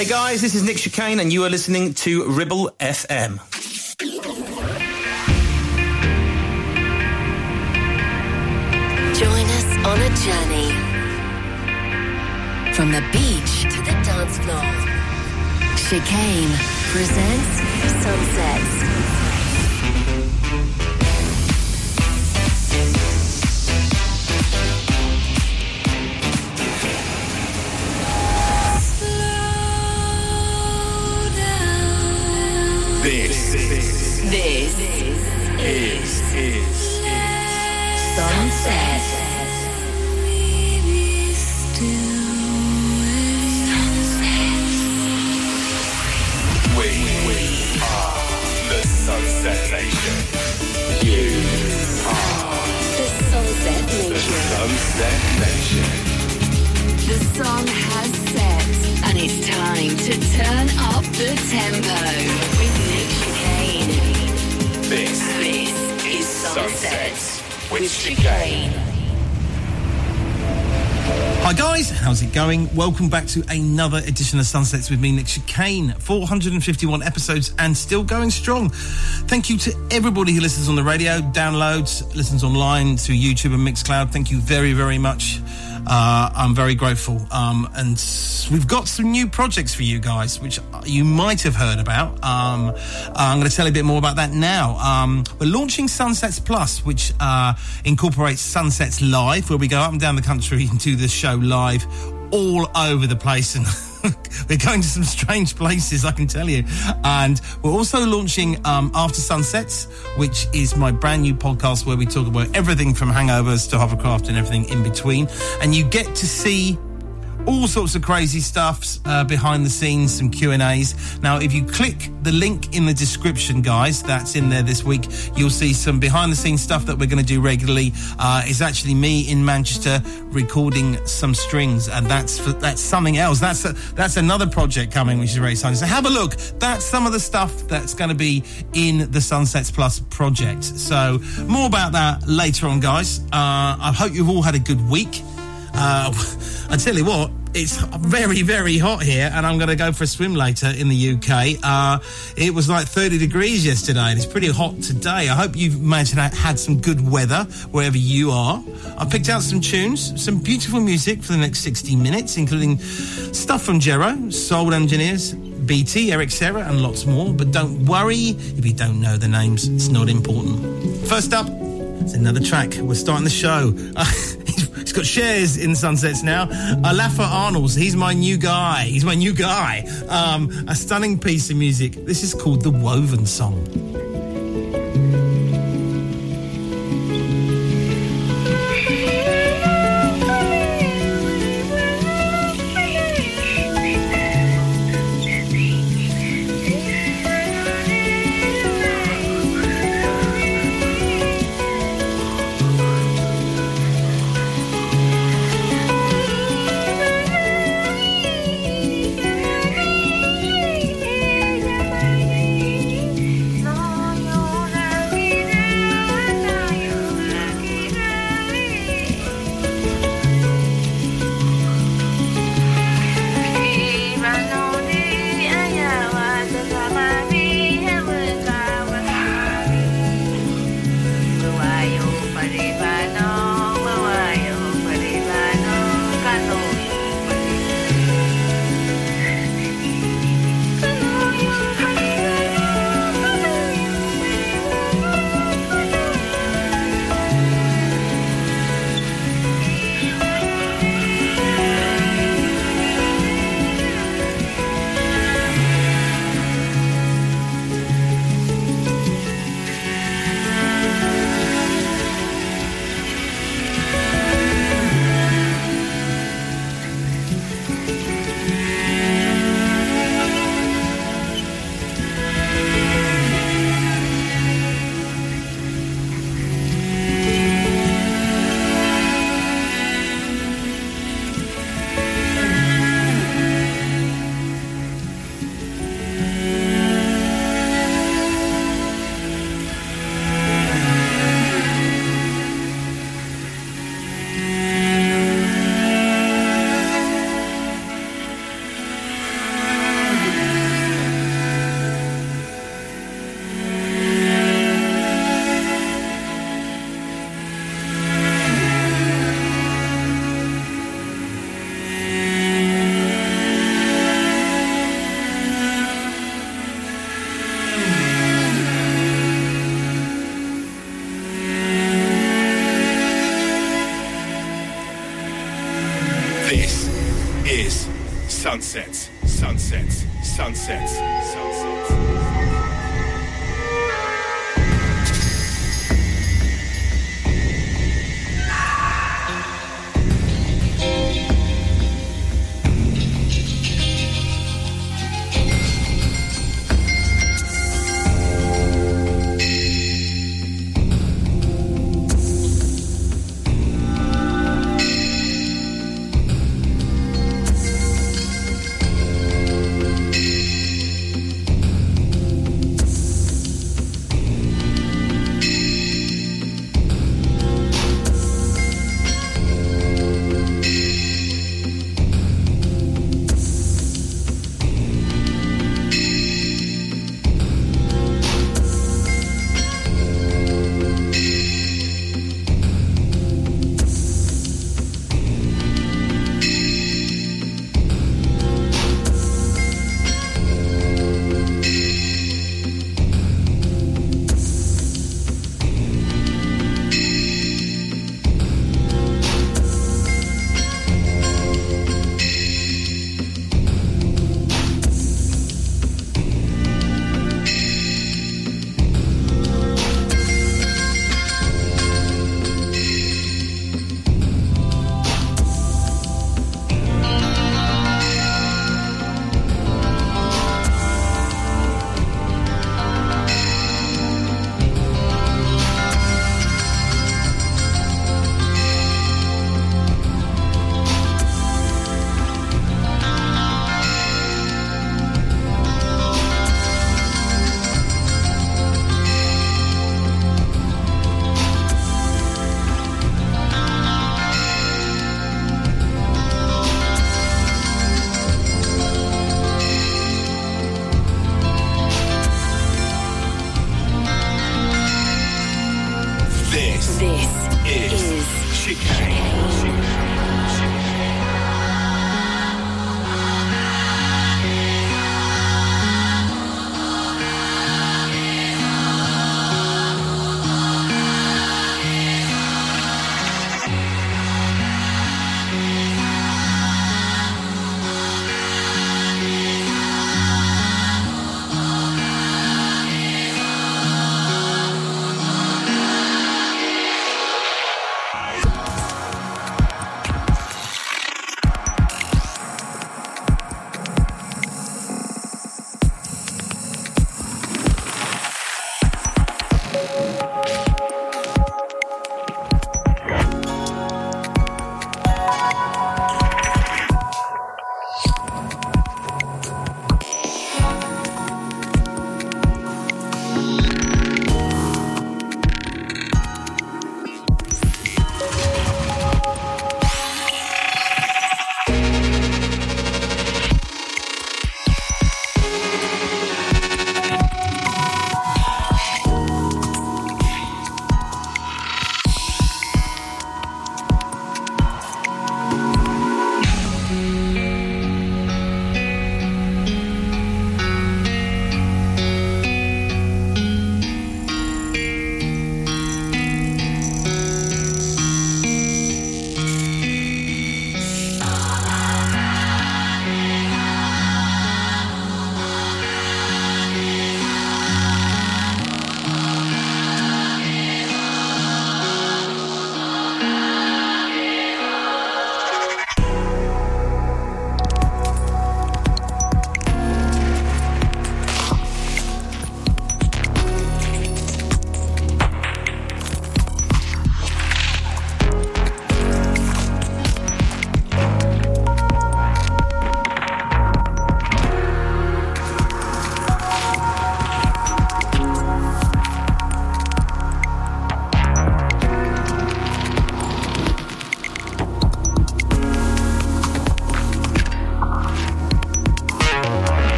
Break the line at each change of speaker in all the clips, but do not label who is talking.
Hey guys, this is Nick Chicane, and you are listening to Ribble FM.
Join us on a journey from the beach to the dance floor. Chicane presents Sunsets.
This,
This
is, is, is
Sunset.
we, we are the Sunset Nation. You are
The Sunset
the Sunset Nation.
The sun has set, and it's time to turn up the tempo with Nick Chicane.
This
This is
Sunset
Sunsets
with
with
Chicane.
Chicane.
Hi guys, how's it going? Welcome back to another edition of Sunsets with me, Nick Chicane. 451 episodes and still going strong. Thank you to everybody who listens on the radio, downloads, listens online to YouTube and Mixcloud. Thank you very, very much. Uh, I'm very grateful. Um, and we've got some new projects for you guys, which you might have heard about. Um, uh, I'm going to tell you a bit more about that now. Um, we're launching Sunsets Plus, which uh, incorporates Sunsets Live, where we go up and down the country and do the show live all over the place and we're going to some strange places i can tell you. And we're also launching um, after sunsets which is my brand new podcast where we talk about everything from hangovers to hovercraft and everything in between. And you get to see all sorts of crazy stuff uh, behind the scenes, some Q and A's. Now, if you click the link in the description, guys, that's in there this week. You'll see some behind the scenes stuff that we're going to do regularly. Uh, it's actually me in Manchester recording some strings, and that's for, that's something else. That's a, that's another project coming, which is very exciting. So have a look. That's some of the stuff that's going to be in the Sunsets Plus project. So more about that later on, guys. Uh, I hope you've all had a good week. Uh, I tell you what, it's very, very hot here, and I'm going to go for a swim later in the UK. Uh, it was like 30 degrees yesterday, and it's pretty hot today. I hope you've managed to had some good weather wherever you are. I picked out some tunes, some beautiful music for the next 60 minutes, including stuff from Jero, Soul Engineers, BT, Eric Serra, and lots more. But don't worry if you don't know the names, it's not important. First up, it's another track. We're starting the show. he's got shares in Sunsets now. Ólafur Arnalds, he's my new guy. He's my new guy. Um, a stunning piece of music. This is called The Woven Song.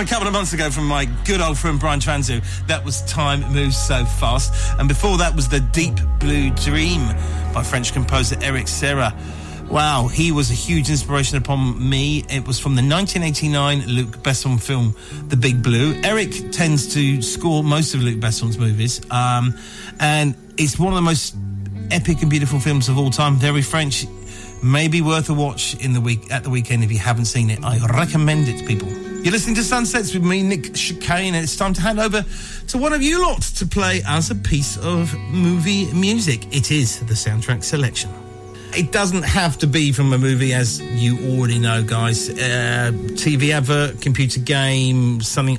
A couple of months ago from my good old friend Bryan Transeau. That was Time Moves So Fast. And before that was The Deep Blue Dream by French composer Eric Serra. Wow, he was a huge inspiration upon me. It was from the 1989 Luc Besson film, The Big Blue. Eric tends to score most of Luc Besson's movies, um, and it's one of the most epic and beautiful films of all time. Very French, maybe worth a watch in the week at the weekend if you haven't seen it. I recommend it, to people. You're listening to Sunsets with me, Nick Chicane, and it's time to hand over to one of you lot to play as a piece of movie music. It is the soundtrack selection. It doesn't have to be from a movie, as you already know, guys. Uh, TV advert, computer game, something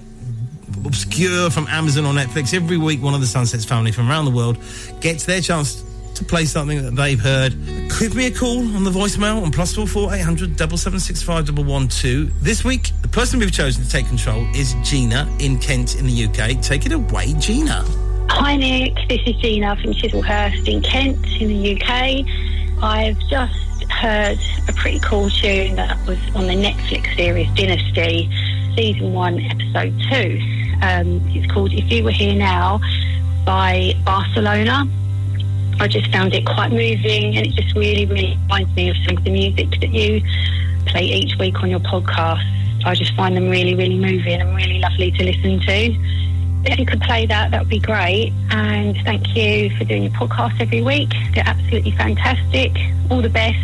obscure from Amazon or Netflix. Every week, one of the Sunsets family from around the world gets their chance to play something that they've heard. Give me a call on the voicemail on plus four four eight hundred double seven six five double one two. This week, the person we've chosen to take control is Gina in Kent in the UK. Take it away, Gina.
Hi Nick, this is Gina from Chislehurst in Kent in the UK. I've just heard a pretty cool tune that was on the Netflix series Dynasty, season one, episode two. Um, it's called If You Were Here Now by Barcelona. I just found it quite moving and it just really, really reminds me of some of the music that you play each week on your podcast. I just find them really, really moving and really lovely to listen to. If you could play that, that would be great. And thank you for doing your podcast every week. They're absolutely fantastic. All the best.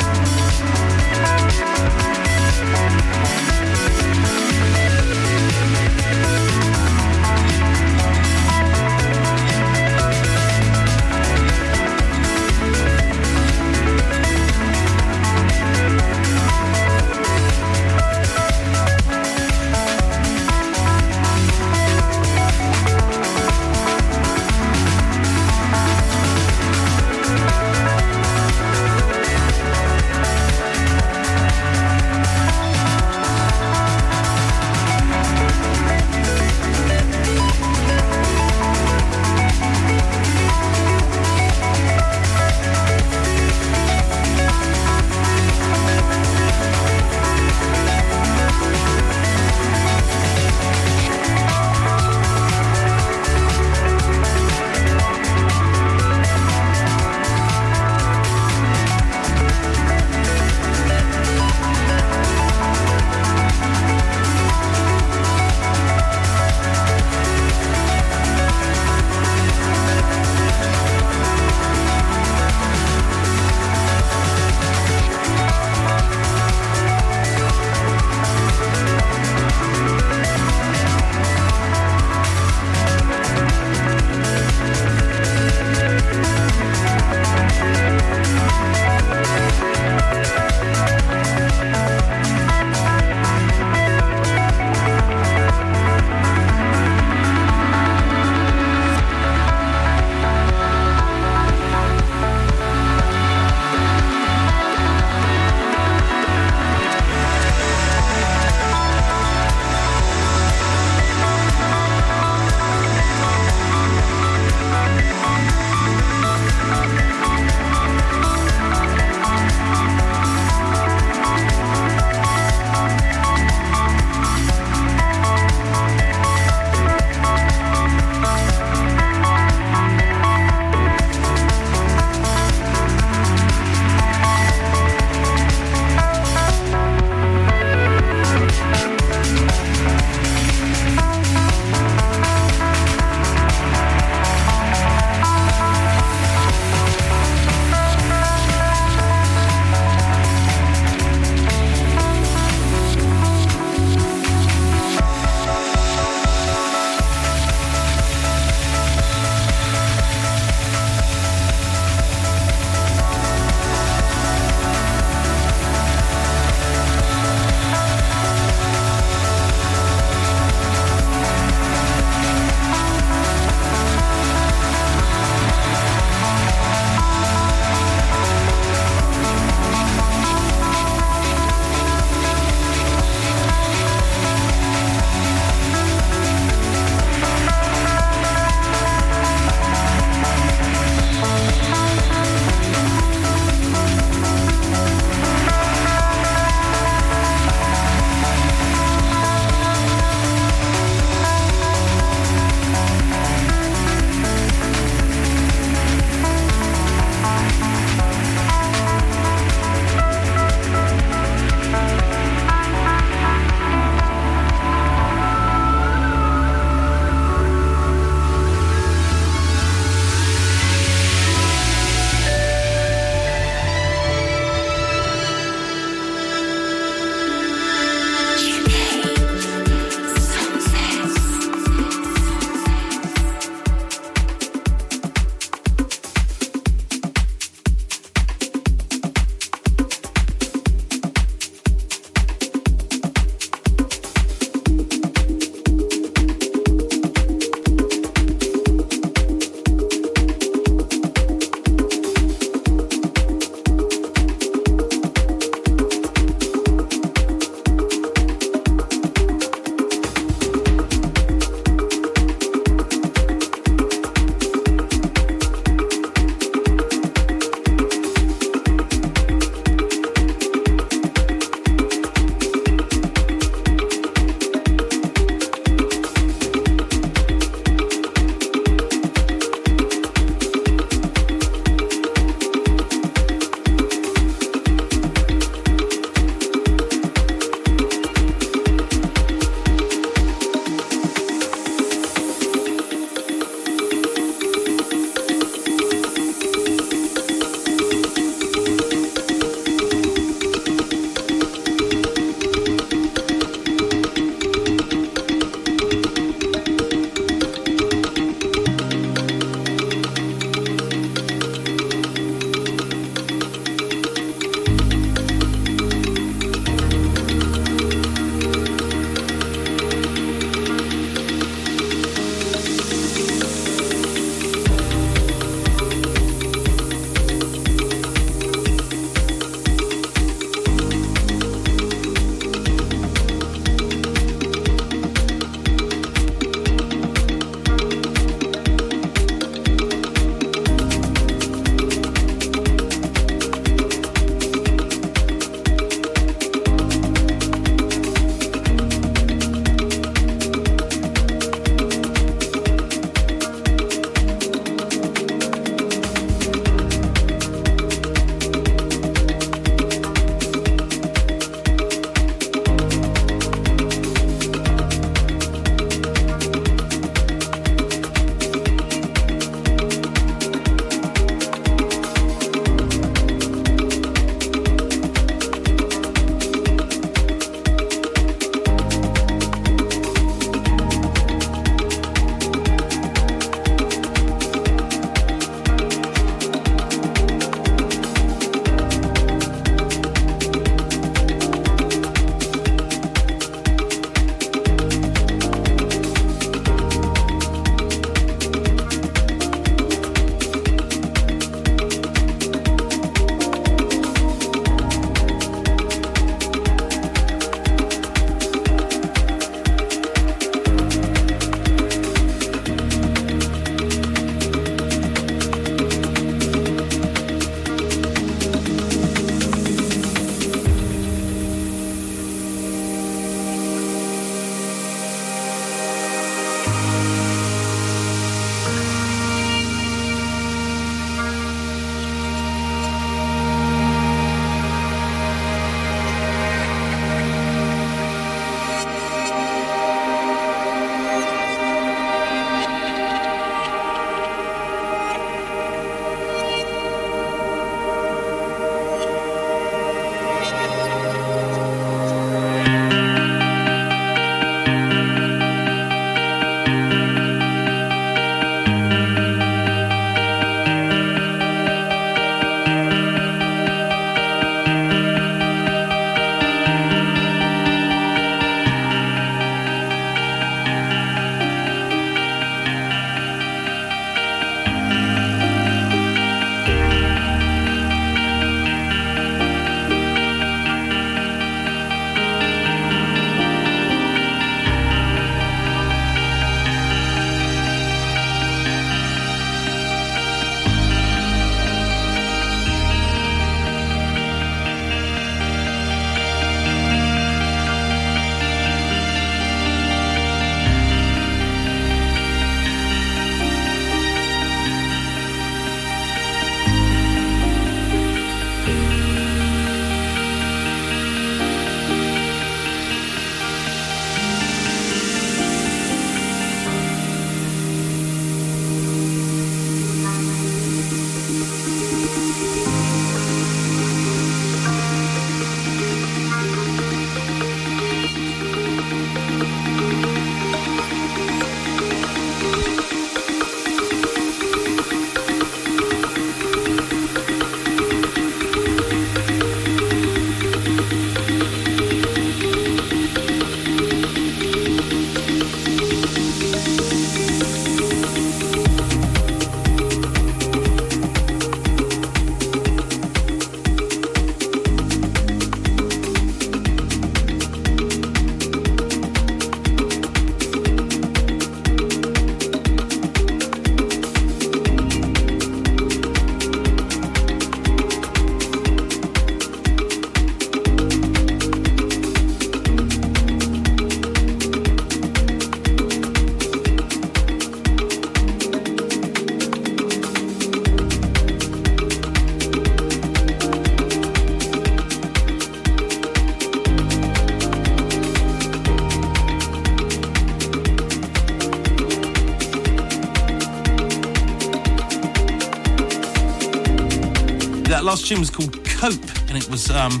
Last tune was called Cope, and it was um,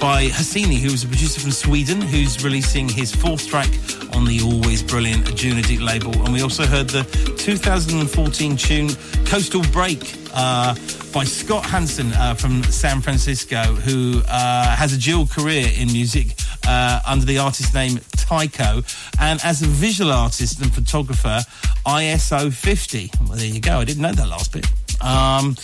by Hassini, who was a producer from Sweden, who's releasing his fourth track on the always brilliant Junidit label. And we also heard the 2014 tune Coastal Break uh, by Scott Hansen uh, from San Francisco, who uh, has a dual career in music uh, under the artist name Tycho, and as a visual artist and photographer, ISO 50. Well, there you go. I didn't know that last bit. Um,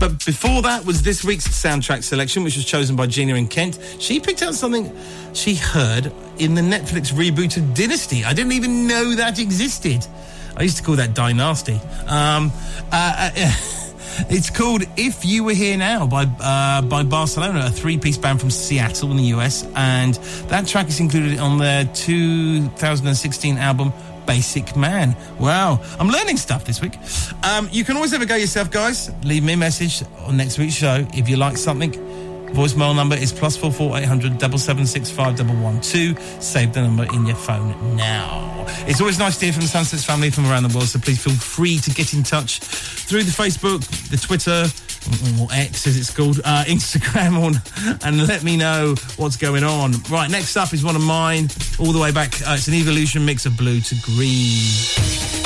but before that was this week's soundtrack selection, which was chosen by Gina and Kent. She picked out something she heard in the Netflix reboot of Dynasty. I didn't even know that existed. I used to call that Dynasty. Um, uh, uh, it's called "If You Were Here Now" by uh, by Barcelona, a three-piece band from Seattle in the US, and that track is included on their 2016 album Basic Man. Wow, I'm learning stuff this week. Um, you can always have a go yourself, guys. Leave me a message on next week's show if you like something. Voicemail number is plus four four eight hundred double seven six five double one two. Save the number in your phone now. It's always nice to hear from the Sunsets family from around the world, so please feel free to get in touch through the Facebook, the Twitter, or X as it's called, uh, Instagram, on, and let me know what's going on. Right, next up is one of mine, all the way back. Uh, it's an evolution mix of blue to green.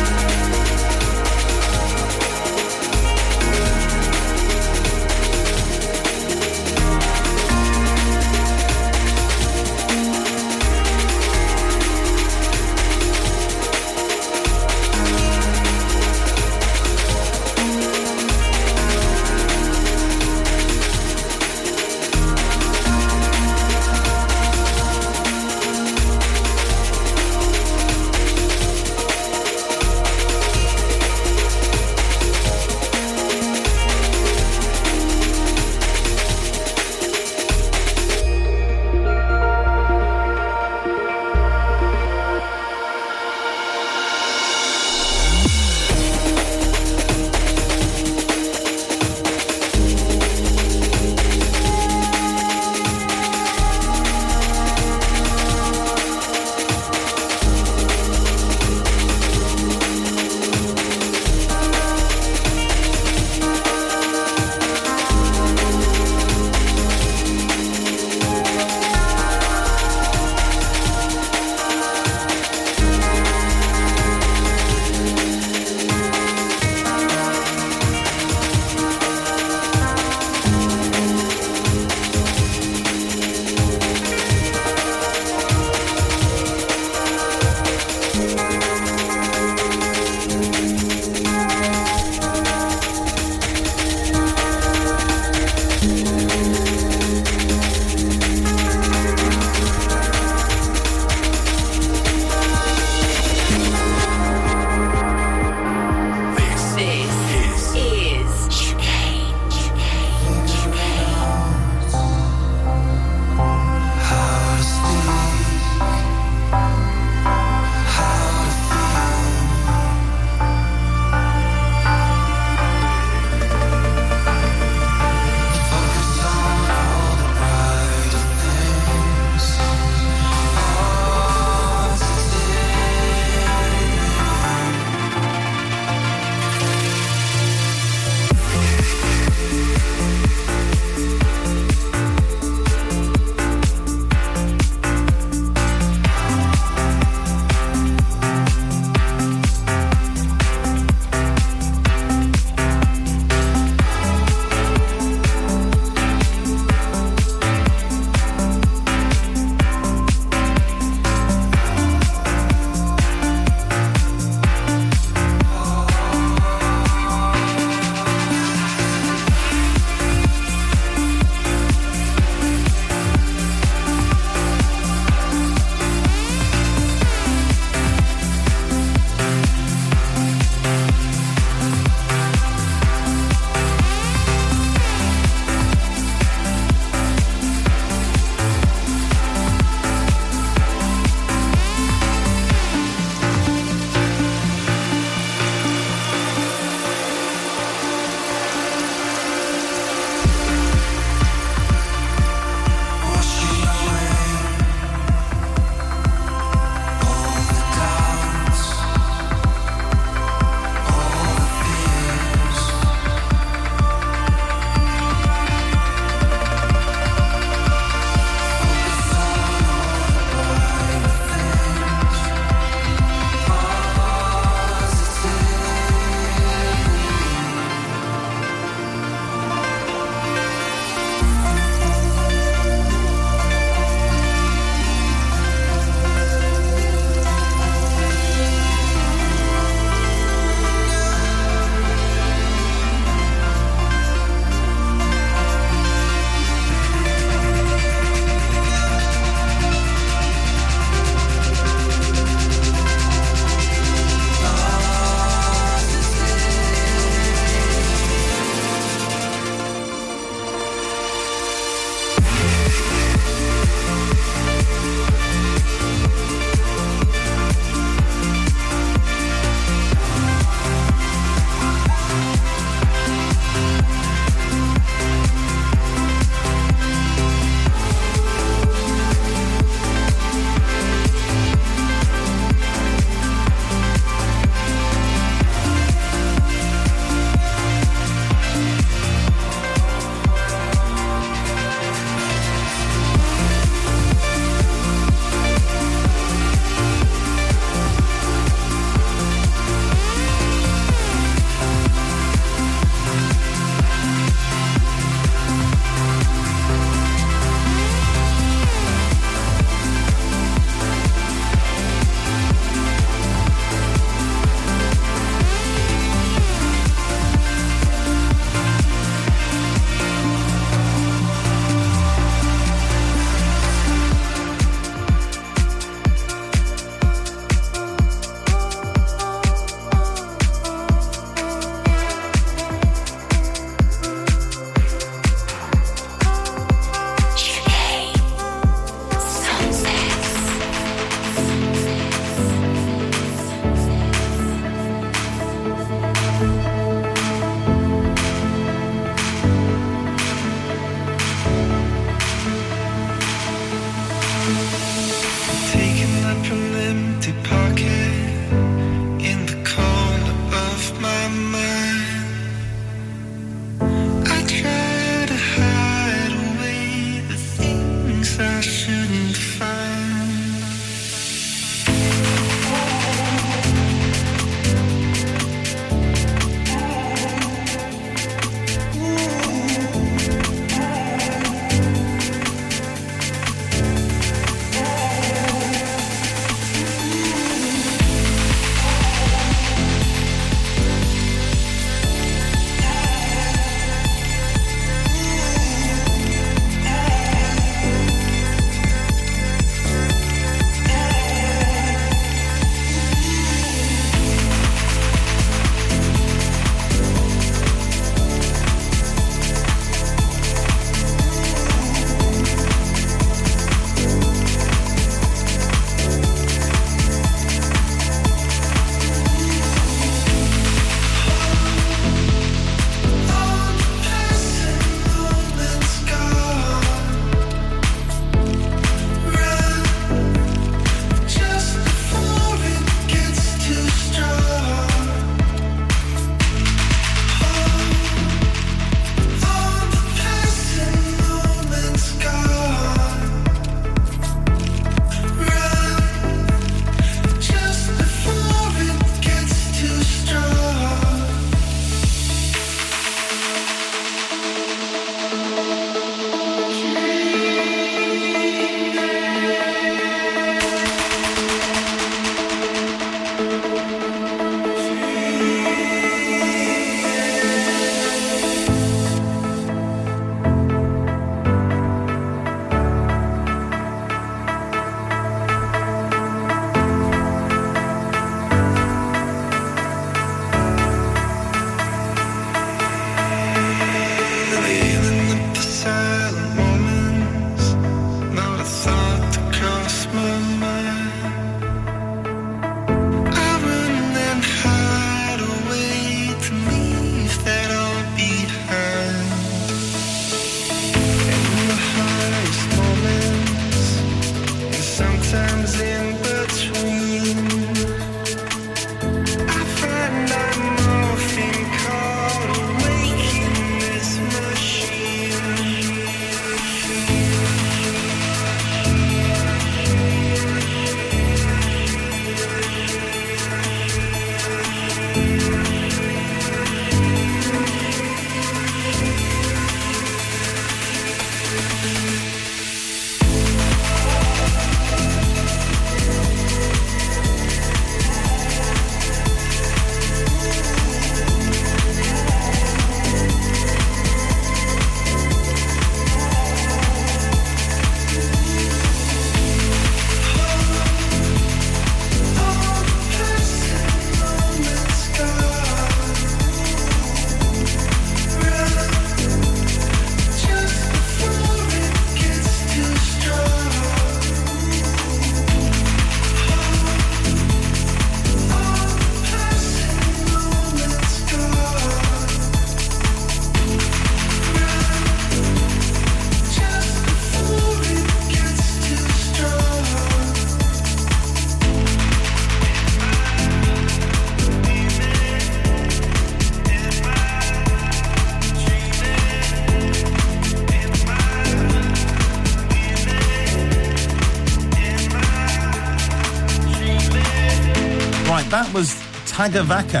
Was Tagavaka.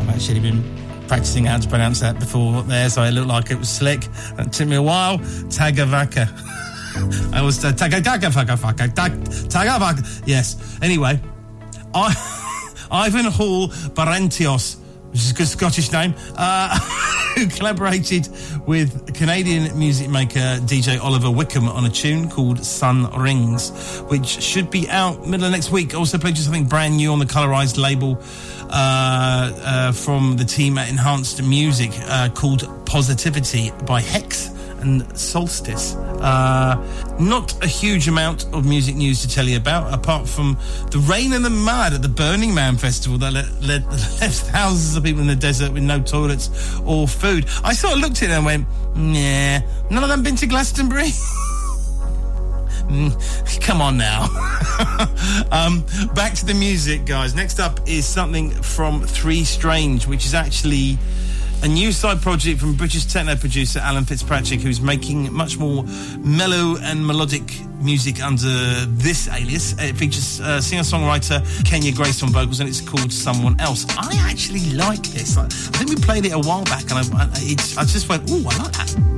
I've actually been practicing how to pronounce that before there, so it looked like it was slick. It took me a while. Tagavaka. I was uh, Tagavaka. Yes. Anyway, I, Ivan Hall Barentios, which is a good Scottish name, uh, who collaborated with Canadian music maker DJ Oliver Wickham on a tune called Sun Rings, which should be out middle of next week. Also played you something brand new on the Colorize label uh, uh, from the team at Enhanced Music uh, called Positivity by Hex and Solstice. Uh, not a huge amount of music news to tell you about, apart from the rain and the mud at the Burning Man festival that le- le- left thousands of people in the desert with no toilets or food. I sort of looked at it and went, nah, none of them been to Glastonbury? Mm, Come on now. um, back to the music, guys. Next up is something from Three Strange, which is actually a new side project from British techno producer Alan Fitzpatrick, who's making much more mellow and melodic music under this alias. It features uh, singer-songwriter Kenya Grace on vocals, and it's called Someone Else. I actually like this. I, I think we played it a while back, and I, I, I just went, "Oh, I like that."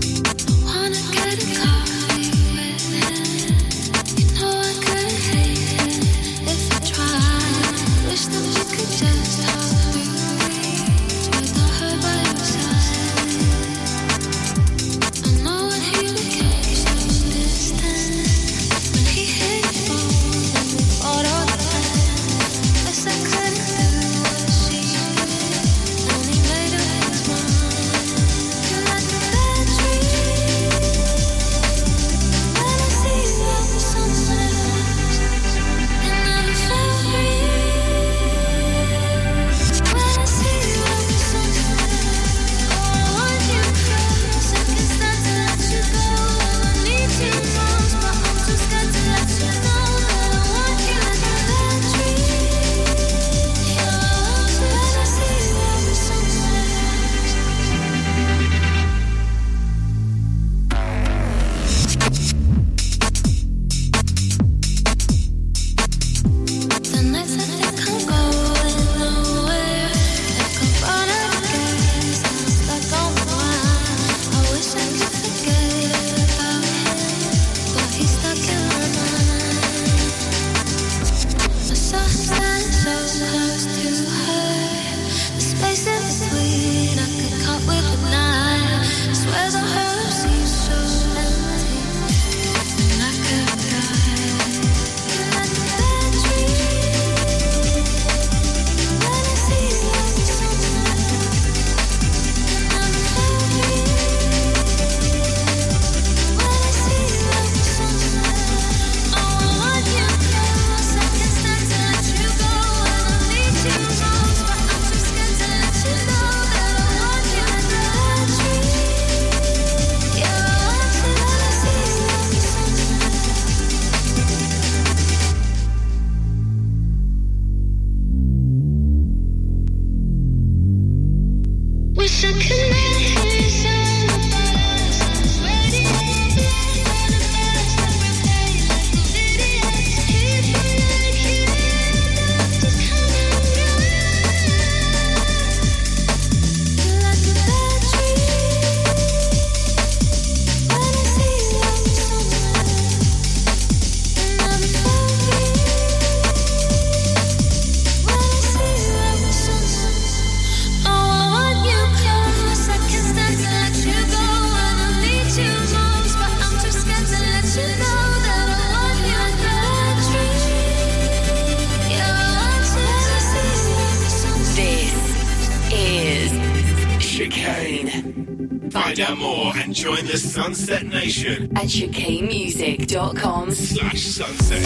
Slash sunset.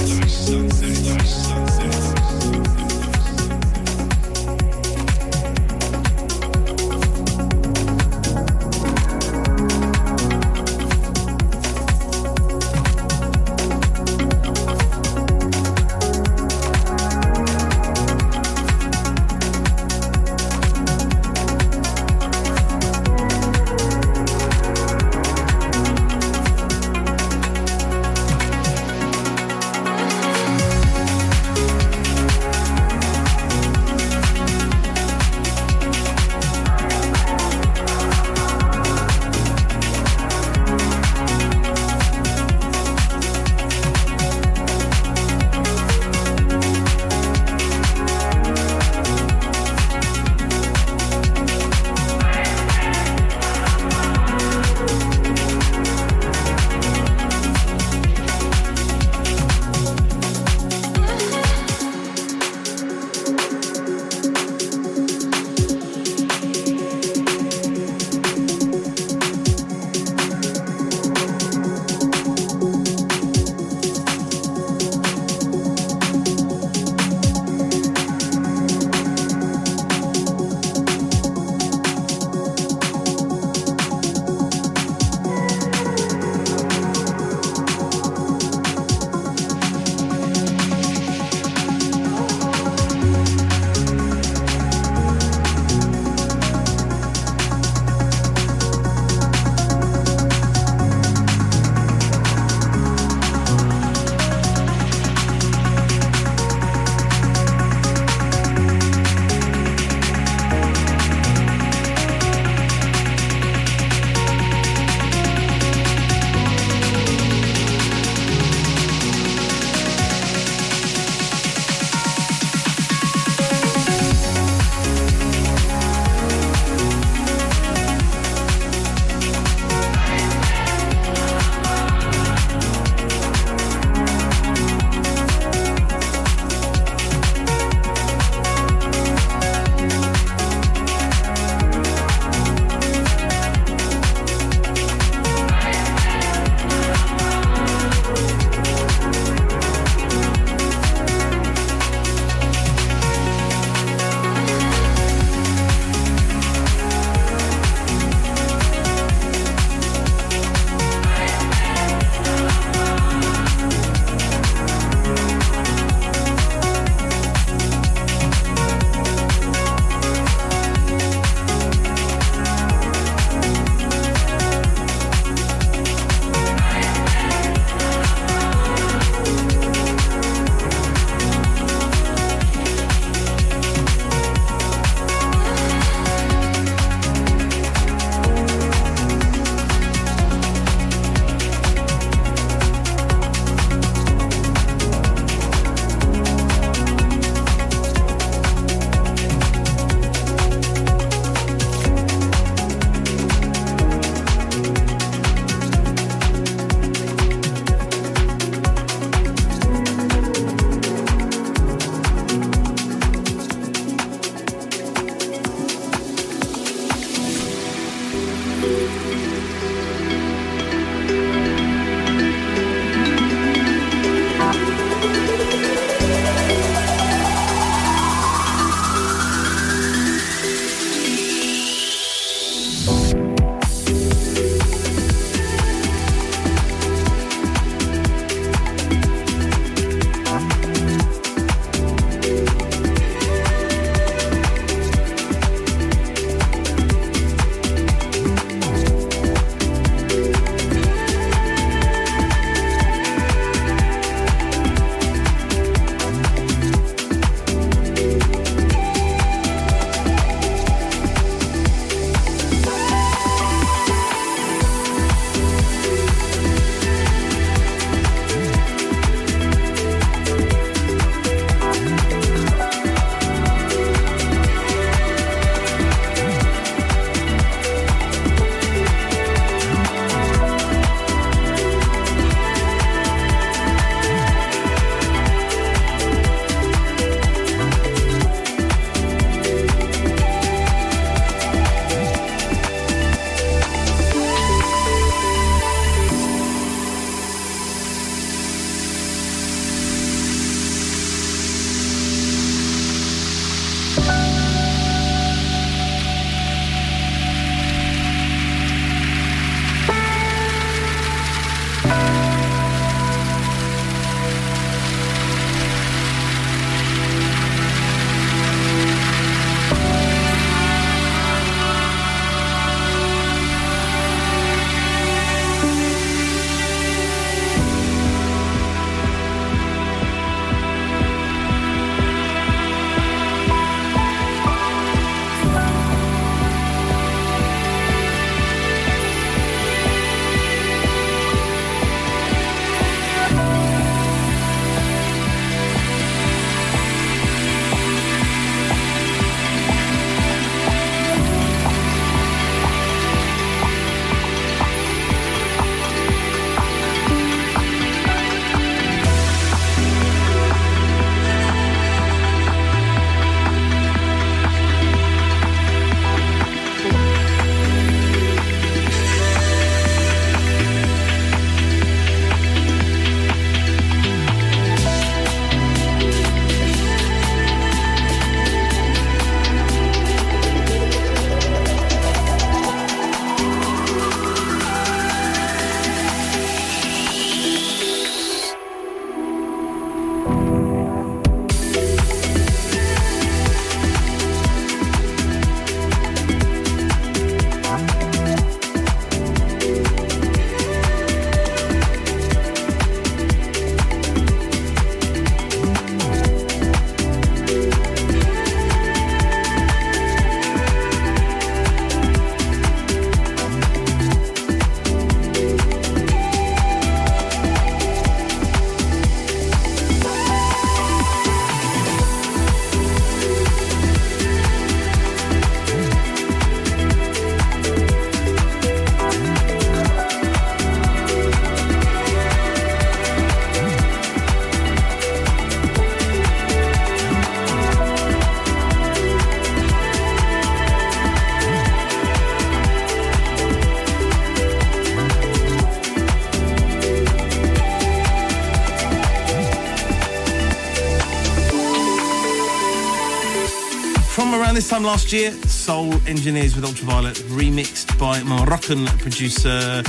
Last year, Soul Engineers with Ultraviolet, remixed by Moroccan producer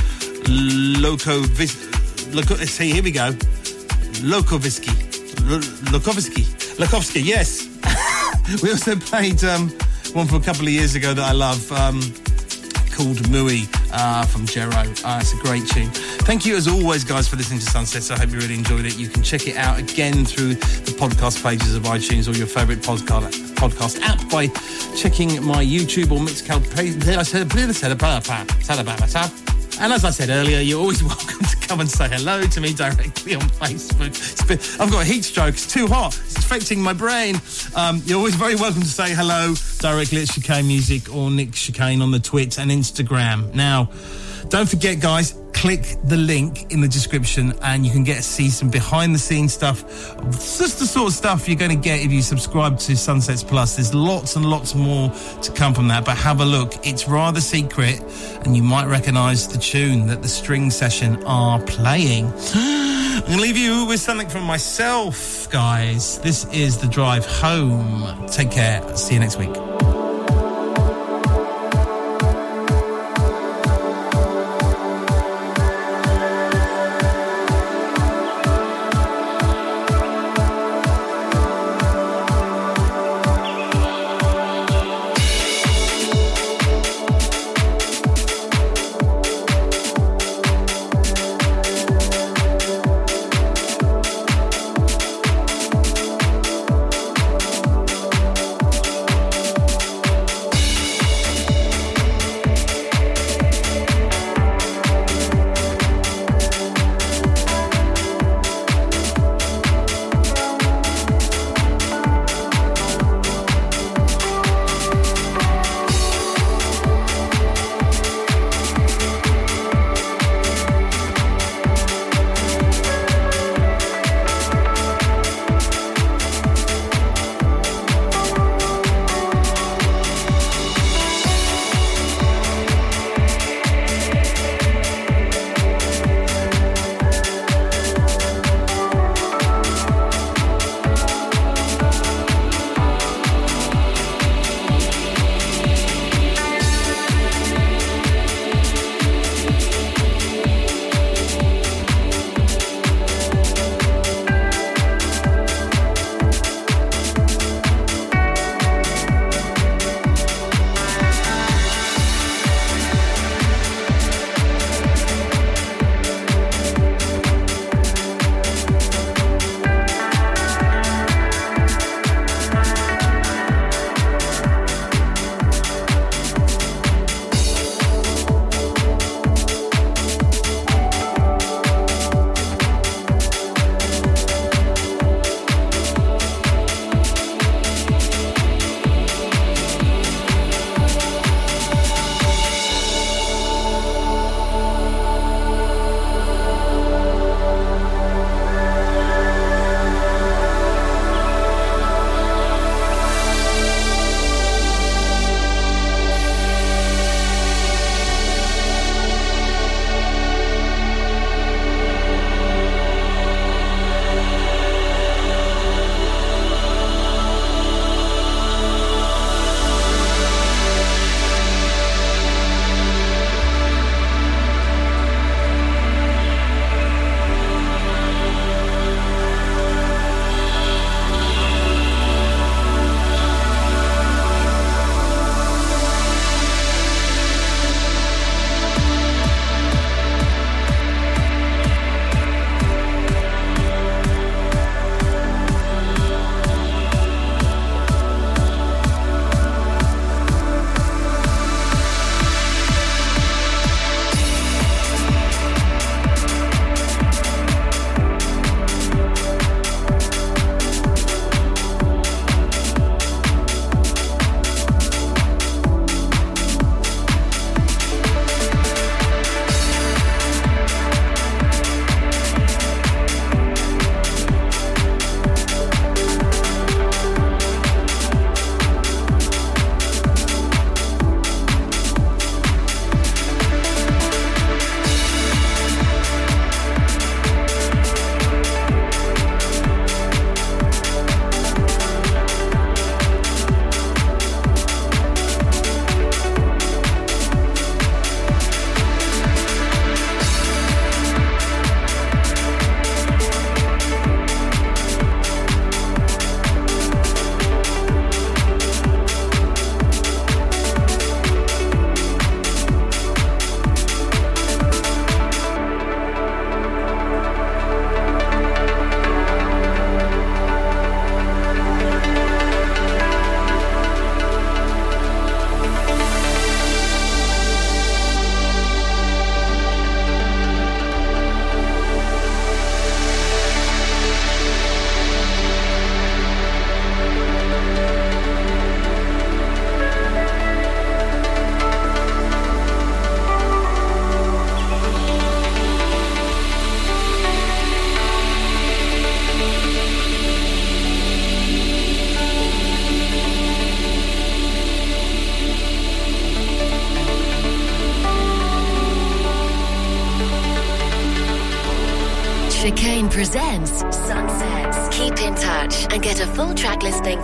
Loco Vis. Loco, see, here we go. Lokovisky. Lokovisky. Lokovsky, yes. we also played um, one from a couple of years ago that I love. Um, called Mui uh, from Jero. Uh, it's a great tune. Thank you as always, guys, for listening to Sunsets. I hope you really enjoyed it. You can check it out again through the podcast pages of iTunes or your favourite podcast podcast app by checking my YouTube or Mixcloud page. I said, and as I said earlier, you're always welcome to come and say hello to me directly on Facebook. Been, I've got a heat stroke. It's too hot. It's affecting my brain. Um, you're always very welcome to say hello directly at Chicane Music or Nick Chicane on the Twit and Instagram. Now, don't forget, guys, click the link in the description and you can get to see some behind the scenes stuff. It's Just the sort of stuff you're going to get if you subscribe to Sunsets Plus. There's lots and lots more to come from that, but have a look. It's rather secret and you might recognize the tune that the string session are playing. I'm going to leave you with something from myself, guys. This is The Drive Home. Take care. See you next week.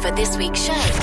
For this week's show